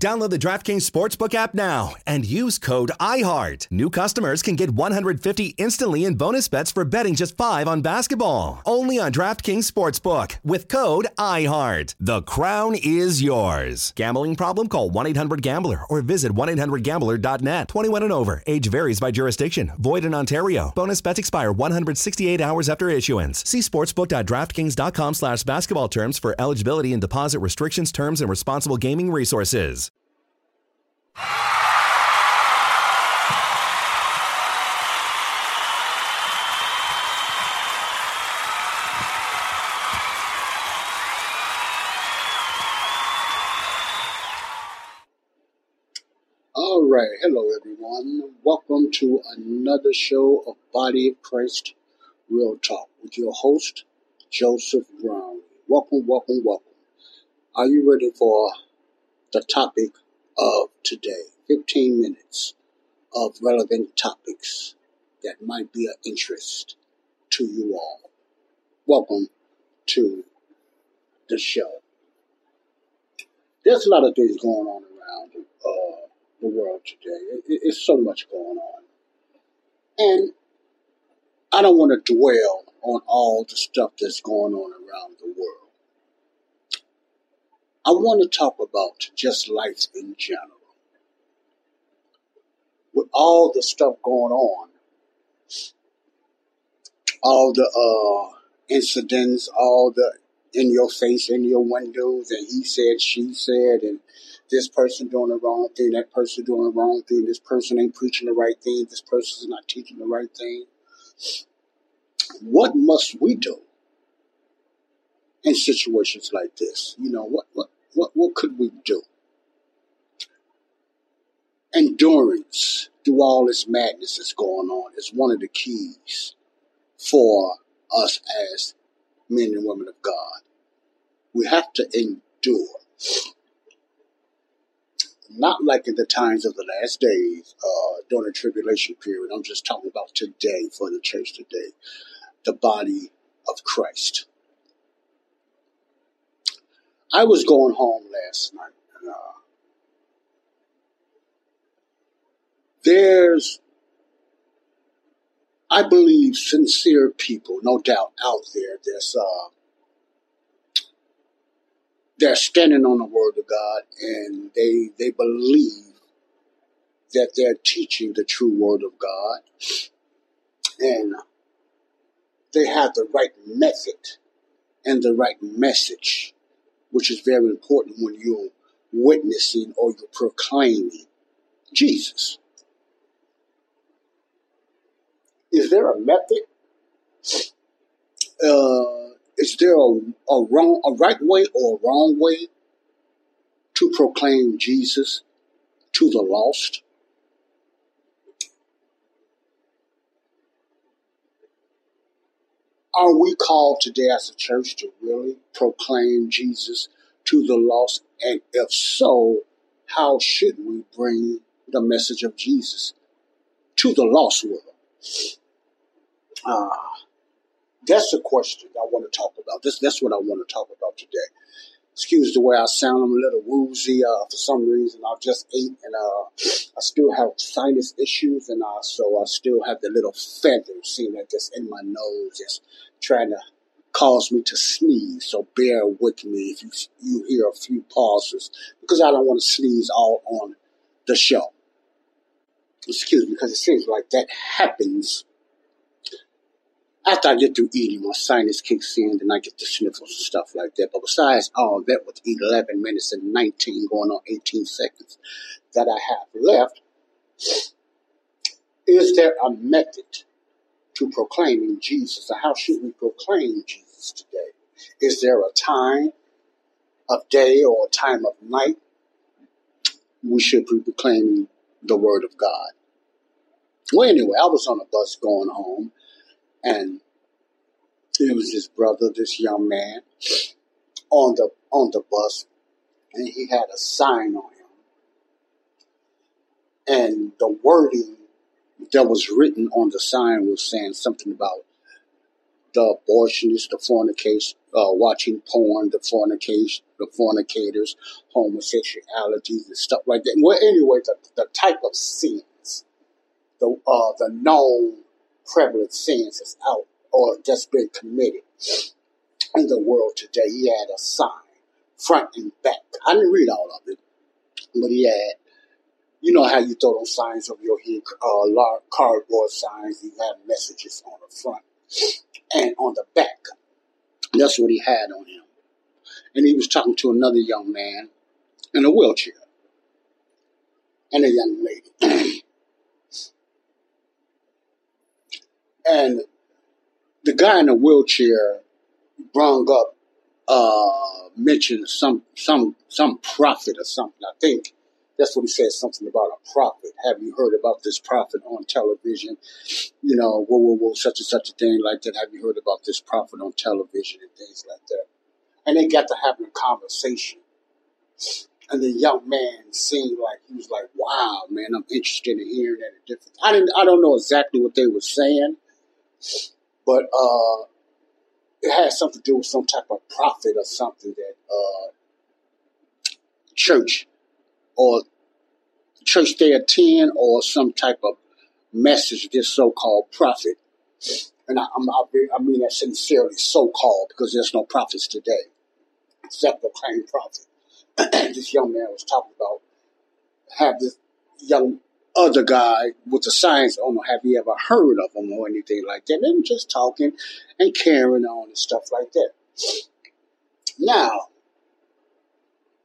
Download the DraftKings Sportsbook app now and use code IHEART. New customers can get 150 instantly in bonus bets for betting just 5 on basketball. Only on DraftKings Sportsbook with code IHEART. The crown is yours. Gambling problem? Call 1-800-GAMBLER or visit 1-800-GAMBLER.net. 21 and over. Age varies by jurisdiction. Void in Ontario. Bonus bets expire 168 hours after issuance. See sportsbook.draftkings.com slash basketball terms for eligibility and deposit restrictions, terms, and responsible gaming resources. All right, hello everyone. Welcome to another show of Body of Christ Real Talk with your host, Joseph Brown. Welcome, welcome, welcome. Are you ready for the topic of today? 15 minutes of relevant topics that might be of interest to you all. Welcome to the show. There's a lot of things going on around uh, the world today. It, it- it's so much going on. And I don't want to dwell on all the stuff that's going on around the world. I want to talk about just life in general. All the stuff going on, all the uh, incidents, all the in your face, in your windows, and he said, she said, and this person doing the wrong thing, that person doing the wrong thing, this person ain't preaching the right thing, this person's not teaching the right thing. What must we do in situations like this? You know, what what what, what could we do? Endurance through all this madness that's going on is one of the keys for us as men and women of God. We have to endure. Not like in the times of the last days, uh, during the tribulation period. I'm just talking about today for the church today, the body of Christ. I was going home last night. And, uh, there's, I believe, sincere people, no doubt, out there. There's, uh, they're standing on the word of God, and they they believe that they're teaching the true word of God, and they have the right method and the right message, which is very important when you're witnessing or you're proclaiming Jesus. Is there a method? Uh, is there a, a wrong, a right way or a wrong way to proclaim Jesus to the lost? Are we called today as a church to really proclaim Jesus to the lost? And if so, how should we bring the message of Jesus to the lost world? Ah, that's the question I want to talk about. This, that's what I want to talk about today. Excuse the way I sound. I'm a little woozy uh, for some reason. I just ate, and uh, I still have sinus issues, and uh, so I still have the little feather, seem like that's in my nose, just trying to cause me to sneeze. So bear with me if you you hear a few pauses, because I don't want to sneeze all on the show. Excuse me, because it seems like that happens after I get through eating, my sinus kicks in, then I get the sniffles and stuff like that. But besides all that, with 11 minutes and 19 going on 18 seconds that I have left, is there a method to proclaiming Jesus? Or how should we proclaim Jesus today? Is there a time of day or a time of night we should be proclaiming the word of God? Well, anyway, I was on a bus going home, and it was this brother, this young man, on the on the bus, and he had a sign on him, and the wording that was written on the sign was saying something about the abortionist, the fornication, uh, watching porn, the fornication, the fornicators, homosexuality, and stuff like that. Well, anyway, the, the type of sins, the uh, the known prevalent sins that's out or just been committed in the world today. He had a sign, front and back. I didn't read all of it, but he had. You know how you throw those signs over your head, uh, large cardboard signs. You have messages on the front and on the back. That's what he had on him. And he was talking to another young man in a wheelchair and a young lady. and the guy in the wheelchair brung up, uh, mentioned some, some, some prophet or something. I think that's what he said, something about a prophet. Have you heard about this prophet on television? You know, whoa, whoa, whoa, such and such a thing like that. Have you heard about this prophet on television and things like that? And they got to having a conversation. And the young man seemed like he was like, "Wow, man, I'm interested in hearing that." Different. I didn't. I don't know exactly what they were saying, but uh, it had something to do with some type of prophet or something that uh, church or church they attend or some type of message this so-called prophet. And I, I'm, I mean that sincerely, so-called, because there's no prophets today, except the claimed prophet. this young man was talking about have this young other guy with the science on him, have you ever heard of him or anything like that? They were just talking and carrying on and stuff like that. Now,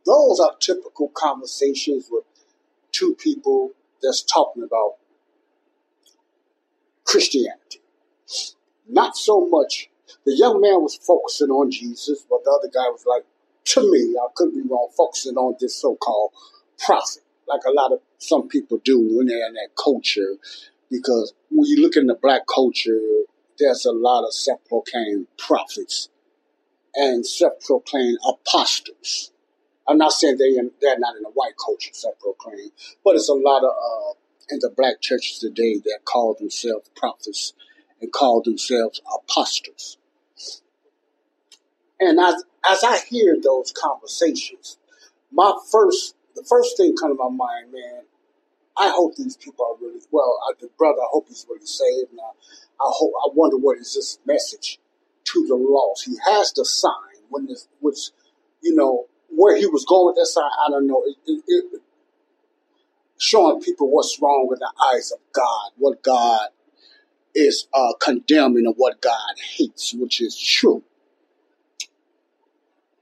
those are typical conversations with two people that's talking about Christianity. Not so much, the young man was focusing on Jesus, but the other guy was like, to me, I could be wrong, focusing on this so called prophet, like a lot of some people do when they're in that culture. Because when you look in the black culture, there's a lot of self proclaimed prophets and self proclaimed apostles. I'm not saying they in, they're not in the white culture, self-proclaimed, but it's a lot of uh, in the black churches today that call themselves prophets and call themselves apostles. And as as I hear those conversations, my first the first thing come to my mind, man. I hope these people are really well. I, the brother, I hope he's really saved. Now, I hope. I wonder what is this message to the lost. He has the sign when this, which you know, where he was going with that sign, I don't know. It, it, it, showing people what's wrong with the eyes of God, what God is uh, condemning and what God hates, which is true.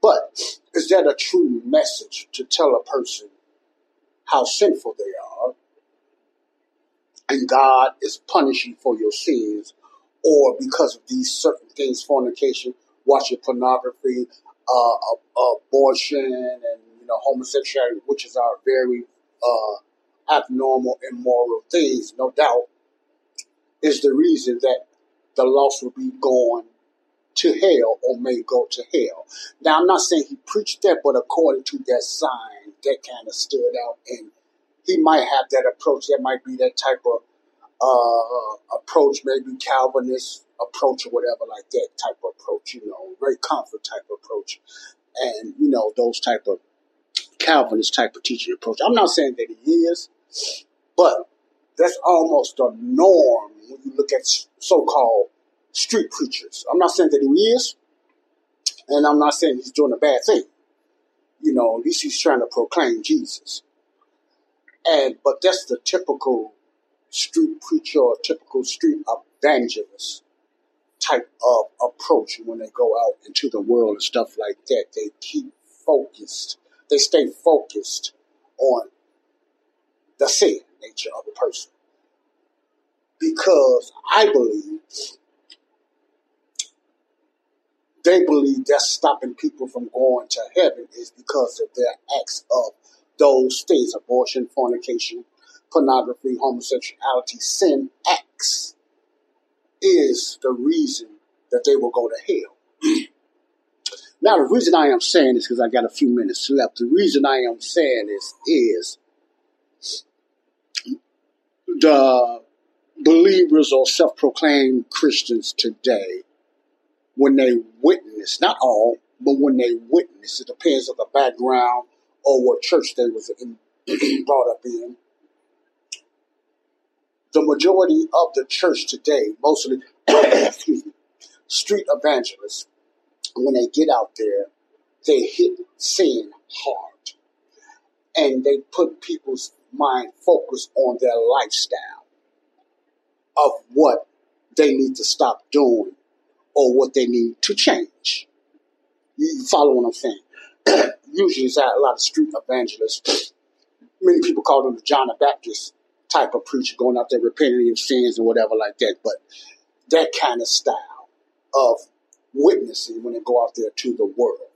But is that a true message to tell a person how sinful they are and God is punishing for your sins or because of these certain things, fornication, watching pornography, uh, abortion and you know homosexuality, which is our very uh, abnormal, immoral things, no doubt, is the reason that the lost will be going to hell or may go to hell. Now, I'm not saying he preached that, but according to that sign, that kind of stood out, and he might have that approach. That might be that type of uh, approach, maybe Calvinist approach or whatever like that type of approach, you know, Ray Comfort type of approach and you know those type of Calvinist type of teaching approach. I'm not saying that he is, but that's almost a norm when you look at so-called street preachers. I'm not saying that he is, and I'm not saying he's doing a bad thing. You know, at least he's trying to proclaim Jesus. And but that's the typical street preacher or typical street evangelist type of approach when they go out into the world and stuff like that. They keep focused. They stay focused on the sin nature of the person. Because I believe they believe that's stopping people from going to heaven is because of their acts of those things abortion, fornication, pornography, homosexuality, sin acts is the reason that they will go to hell. now, the reason I am saying this because I got a few minutes left. The reason I am saying this is the believers or self-proclaimed Christians today when they witness, not all, but when they witness, it depends on the background or what church they was in, brought up in. The majority of the church today, mostly, excuse me, street evangelists, when they get out there, they hit sin hard. And they put people's mind focus on their lifestyle of what they need to stop doing or what they need to change. You follow what I'm saying? Usually, it's a lot of street evangelists. Many people call them the John the Baptist type of preacher, going out there repenting of sins and whatever like that. But that kind of style of witnessing when they go out there to the world.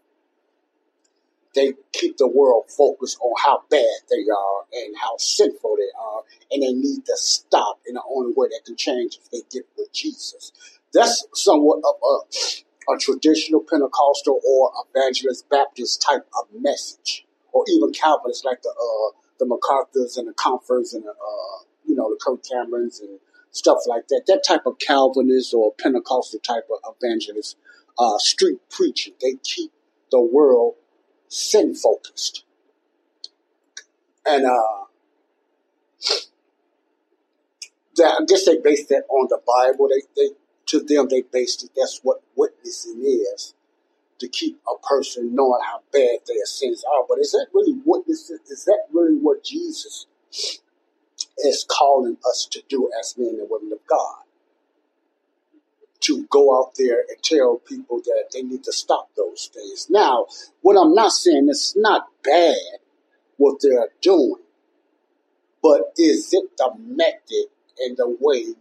They keep the world focused on how bad they are and how sinful they are, and they need to stop. And the only way that can change if they get with Jesus. That's somewhat of a, a traditional Pentecostal or evangelist Baptist type of message, or even Calvinist like the uh, the MacArthur's and the Comforts and the uh, you know the Kirk Camerons and stuff like that. That type of Calvinist or Pentecostal type of evangelist uh, street preaching. They keep the world sin focused, and uh, I guess they base that on the Bible. They they to them, they it, that's what witnessing is to keep a person knowing how bad their sins are. But is that really witnessing? Is that really what Jesus is calling us to do as men and women of God? To go out there and tell people that they need to stop those things. Now, what I'm not saying is not bad what they're doing, but is it the method and the way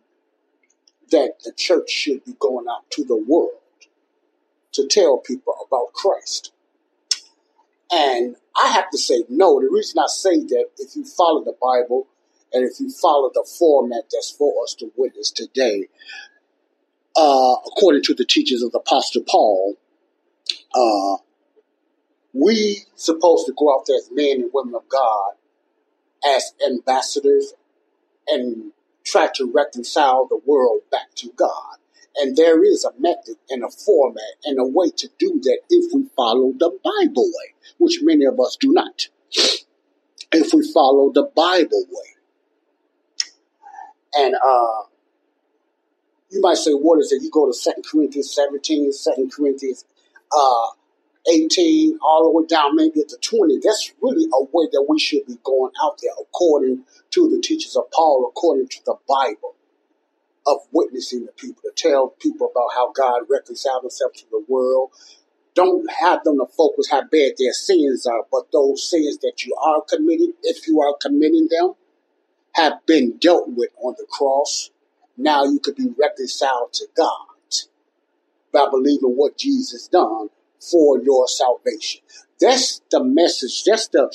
that the church should be going out to the world to tell people about Christ. And I have to say no. The reason I say that, if you follow the Bible and if you follow the format that's for us to witness today, uh, according to the teachings of the Apostle Paul, uh, we supposed to go out there as men and women of God, as ambassadors and try to reconcile the world back to God. And there is a method and a format and a way to do that if we follow the Bible way, which many of us do not. If we follow the Bible way. And uh, you might say, what is it? You go to 2 Corinthians 17, 2 Corinthians uh, 18, all the way down maybe to 20. That's really a way that we should be going out there according to the teachings of Paul, according to the Bible, of witnessing the people, to tell people about how God reconciled himself to the world. Don't have them to focus how bad their sins are, but those sins that you are committing, if you are committing them, have been dealt with on the cross. Now you could be reconciled to God by believing what Jesus done for your salvation. That's the message. That's the,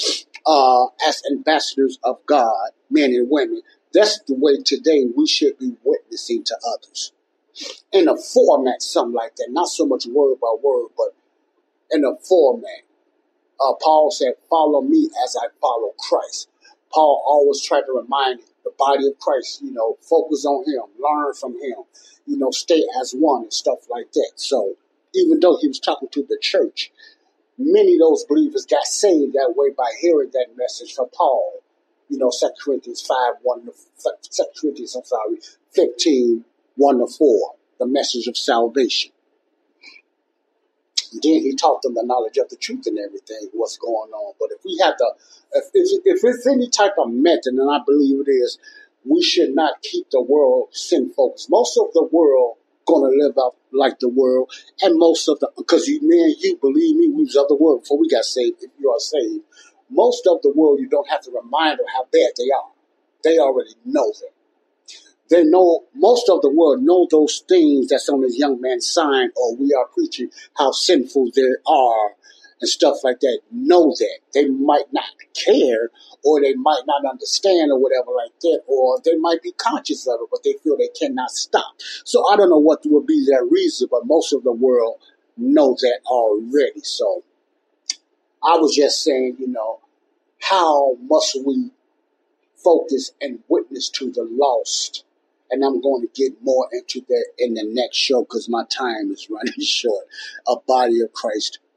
uh, as ambassadors of God, men and women, that's the way today we should be witnessing to others. In a format, something like that. Not so much word by word, but in a format. Uh, Paul said, follow me as I follow Christ. Paul always tried to remind the body of Christ, you know, focus on him, learn from him, you know, stay as one and stuff like that. So even though he was talking to the church, many of those believers got saved that way by hearing that message from Paul. You know, 2 Corinthians 5, 1 to, 2 Corinthians, I'm sorry, 15, 1 to 4, the message of salvation. Then he taught them the knowledge of the truth and everything, what's going on. But if we have to, if, if, if it's any type of method, and I believe it is, we should not keep the world sin focused. Most of the world going to live out like the world. And most of the, because you, man, you believe me, we was of the world before we got saved. If you are saved, most of the world, you don't have to remind them how bad they are. They already know them. They know, most of the world know those things that's on this young man's sign or we are preaching how sinful they are and stuff like that know that. They might not care or they might not understand or whatever like that, or they might be conscious of it, but they feel they cannot stop. So I don't know what would be their reason, but most of the world know that already. So I was just saying, you know, how must we focus and witness to the lost and I'm going to get more into that in the next show because my time is running short. A body of Christ,